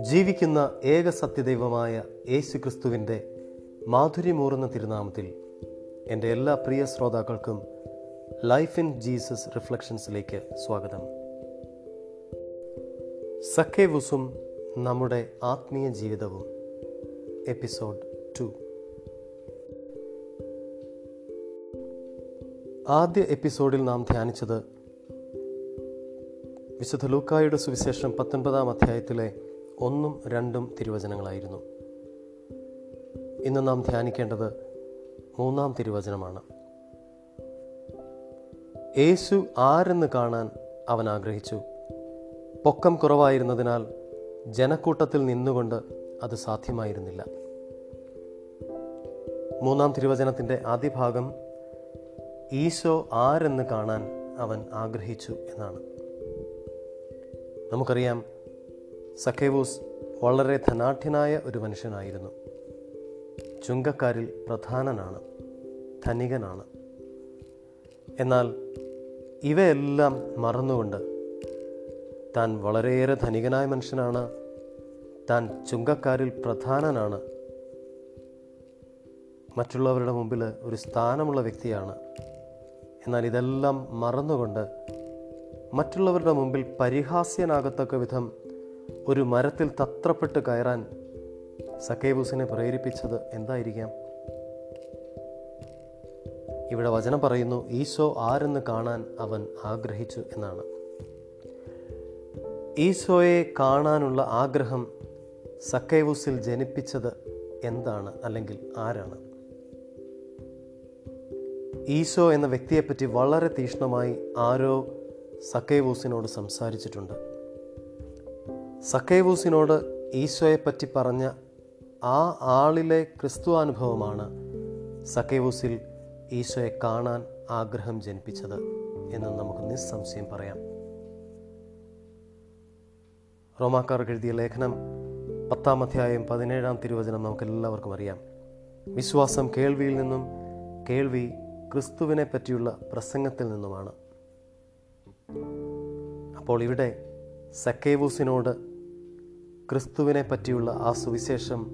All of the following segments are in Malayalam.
ജീവിക്കുന്ന ഏക സത്യദൈവമായ യേശു ക്രിസ്തുവിന്റെ മാധുര്യമൂറുന്ന തിരുനാമത്തിൽ എന്റെ എല്ലാ പ്രിയ ശ്രോതാക്കൾക്കും ലൈഫ് ഇൻ ജീസസ് റിഫ്ലക്ഷൻസിലേക്ക് സ്വാഗതം. സഖേവുസും നമ്മുടെ ആത്മീയ ജീവിതവും. എപ്പിസോഡ് ടു ആദ്യ എപ്പിസോഡിൽ നാം ധ്യാനിച്ചത് വിശുദ്ധ ലൂക്കായുടെ സുവിശേഷം പത്തൊൻപതാം അധ്യായത്തിലെ ഒന്നും രണ്ടും തിരുവചനങ്ങളായിരുന്നു. ഇന്ന് നാം ധ്യാനിക്കേണ്ടത് മൂന്നാം തിരുവചനമാണ്. യേശു ആരെന്ന് കാണാൻ അവൻ ആഗ്രഹിച്ചു. പൊക്കം കുറവായിരുന്നതിനാൽ ജനക്കൂട്ടത്തിൽ നിന്നുകൊണ്ട് അത് സാധ്യമായിരുന്നില്ല. മൂന്നാം തിരുവചനത്തിന്റെ ആദ്യ ഭാഗം ഈശോ ആരെന്ന് കാണാൻ അവൻ ആഗ്രഹിച്ചു എന്നാണ്. നമുക്കറിയാം സഖേവൂസ് വളരെ ധനാഠ്യനായ ഒരു മനുഷ്യനായിരുന്നു. ചുങ്കക്കാരിൽ പ്രധാനനാണ് ധനികനാണ്. എന്നാൽ ഇവയെല്ലാം മറന്നുകൊണ്ട് താൻ വളരെയേറെ ധനികനായ മനുഷ്യനാണ് താൻ ചുങ്കക്കാരിൽ പ്രധാനനാണ്. മറ്റുള്ളവരുടെ മുമ്പിൽ ഒരു സ്ഥാനമുള്ള വ്യക്തിയാണ്. എന്നാൽ ഇതെല്ലാം മറന്നുകൊണ്ട് മറ്റുള്ളവരുടെ മുമ്പിൽ പരിഹാസ്യനാകത്തക്ക വിധം ഒരു മരത്തിൽ തത്രപ്പെട്ട് കയറാൻ സക്കേബൂസിനെ പ്രേരിപ്പിച്ചത് എന്തായിരിക്കാം? ഇവിടെ വചനം പറയുന്നു ഈശോ ആരെന്ന് കാണാൻ അവൻ ആഗ്രഹിച്ചു എന്നാണ്. ഈശോയെ കാണാനുള്ള ആഗ്രഹം സക്കേവൂസിൽ ജനിപ്പിച്ചത് എന്താണ് അല്ലെങ്കിൽ ആരാണ്? ഈശോ എന്ന വ്യക്തിയെപ്പറ്റി വളരെ തീക്ഷ്ണമായി ആരോ സക്കേവൂസിനോട് സംസാരിച്ചിട്ടുണ്ട്. സക്കേവൂസിനോട് ഈശോയെപ്പറ്റി പറഞ്ഞ ആ ആളിലെ ക്രിസ്തു അനുഭവമാണ് സക്കേവൂസിൽ ഈശോയെ കാണാൻ ആഗ്രഹം ജനിപ്പിച്ചത് എന്ന് നമുക്ക് നിസ്സംശയം പറയാം. റോമാക്കാർ എഴുതിയ ലേഖനം പത്താം അധ്യായം പതിനേഴാം തിരുവചനം നമുക്ക് എല്ലാവർക്കും അറിയാം. വിശ്വാസം കേൾവിയിൽ നിന്നും കേൾവി ക്രിസ്തുവിനെ പറ്റിയുള്ള പ്രസംഗത്തിൽ നിന്നുമാണ്. അപ്പോൾ ഇവിടെ സക്കേവൂസിനോട് ക്രിസ്തുവിനെ പറ്റിയുള്ള ആ സുവിശേഷം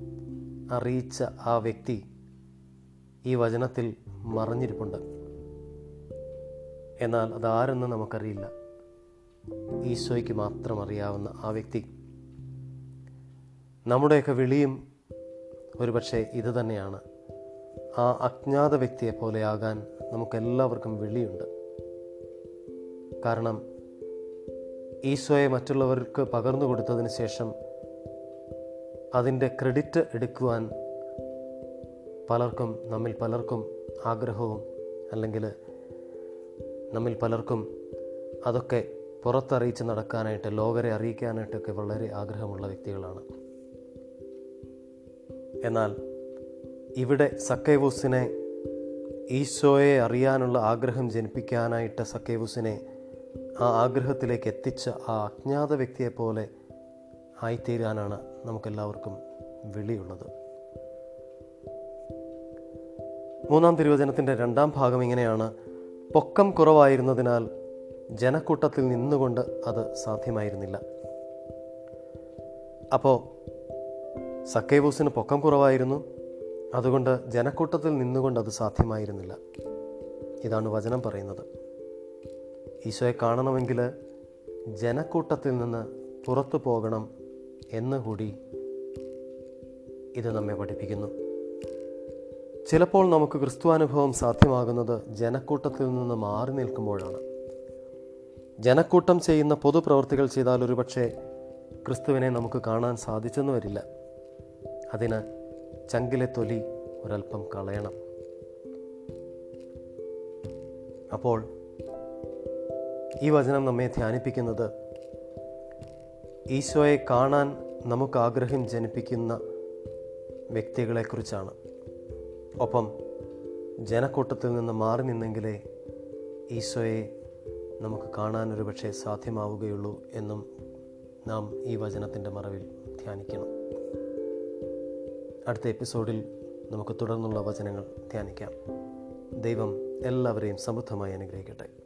അറിയിച്ച ആ വ്യക്തി ഈ വചനത്തിൽ മറഞ്ഞിരിപ്പുണ്ട്. എന്നാൽ അതാരെന്ന് നമുക്കറിയില്ല. ഈശോയ്ക്ക് മാത്രം അറിയാവുന്ന ആ വ്യക്തി. നമ്മുടെയൊക്കെ വിളിയും ഒരുപക്ഷെ ഇത് തന്നെയാണ്. ആ അജ്ഞാത വ്യക്തിയെ പോലെയാകാൻ നമുക്കെല്ലാവർക്കും വിളിയുണ്ട്. കാരണം ഈശോയെ മറ്റുള്ളവർക്ക് പകർന്നു കൊടുത്തതിന് ശേഷം അതിന്റെ ക്രെഡിറ്റ് എടുക്കുവാൻ പലർക്കും നമ്മിൽ പലർക്കും ആഗ്രഹവും അല്ലെങ്കിൽ നമ്മിൽ പലർക്കും അതൊക്കെ പുറത്തറിയിച്ച് നടക്കാനായിട്ട് ലോകരെ അറിയിക്കാനായിട്ടൊക്കെ വളരെ ആഗ്രഹമുള്ള വ്യക്തികളാണ്. എന്നാൽ ഇവിടെ സക്കേവൂസിനെ ഈശോയെ അറിയാനുള്ള ആഗ്രഹം ജനിപ്പിക്കാനായിട്ട് സക്കേവൂസിനെ ആ ആഗ്രഹത്തിലേക്ക് എത്തിച്ച ആ അജ്ഞാത വ്യക്തിയെപ്പോലെ ആയിത്തീരാനാണ് നമുക്കെല്ലാവർക്കും വിളിയുള്ളത്. മൂന്നാം തിരുവചനത്തിന്റെ രണ്ടാം ഭാഗം ഇങ്ങനെയാണ്. പൊക്കം കുറവായിരുന്നതിനാൽ ജനക്കൂട്ടത്തിൽ നിന്നുകൊണ്ട് അത് സാധ്യമായിരുന്നില്ല. അപ്പോൾ സക്കേവൂസിന് പൊക്കം കുറവായിരുന്നു. അതുകൊണ്ട് ജനക്കൂട്ടത്തിൽ നിന്നുകൊണ്ട് അത് സാധ്യമായിരുന്നില്ല. ഇതാണ് വചനം പറയുന്നത്. ഈശോയെ കാണണമെങ്കിൽ ജനക്കൂട്ടത്തിൽ നിന്ന് പുറത്തു പോകണം എന്നുകൂടി ഇത് നമ്മെ പഠിപ്പിക്കുന്നു. ചിലപ്പോൾ നമുക്ക് ക്രിസ്തുവാനുഭവം സാധ്യമാകുന്നത് ജനക്കൂട്ടത്തിൽ നിന്ന് മാറി നിൽക്കുമ്പോഴാണ്. ജനക്കൂട്ടം ചെയ്യുന്ന പൊതുപ്രവർത്തികൾ ചെയ്താൽ ഒരുപക്ഷെ ക്രിസ്തുവിനെ നമുക്ക് കാണാൻ സാധിച്ചെന്ന് വരില്ല. അതിന് ചങ്കിലെ തൊലി ഒരൽപ്പം കളയണം. അപ്പോൾ ഈ വചനം നമ്മെ ധ്യാനിപ്പിക്കുന്നത് ഈശോയെ കാണാൻ നമുക്ക് ആഗ്രഹം ജനിപ്പിക്കുന്ന വ്യക്തികളെക്കുറിച്ചാണ്. ഒപ്പം ജനക്കൂട്ടത്തിൽ നിന്ന് മാറി നിന്നെങ്കിലേ ഈശോയെ നമുക്ക് കാണാൻ ഒരു പക്ഷേ സാധ്യമാവുകയുള്ളൂ എന്നും നാം ഈ വചനത്തിന്റെ മറവിൽ ധ്യാനിക്കണം. അടുത്ത എപ്പിസോഡിൽ നമുക്ക് തുടർന്നുള്ള വചനങ്ങൾ ധ്യാനിക്കാം. ദൈവം എല്ലാവരെയും സമൃദ്ധമായി അനുഗ്രഹിക്കട്ടെ.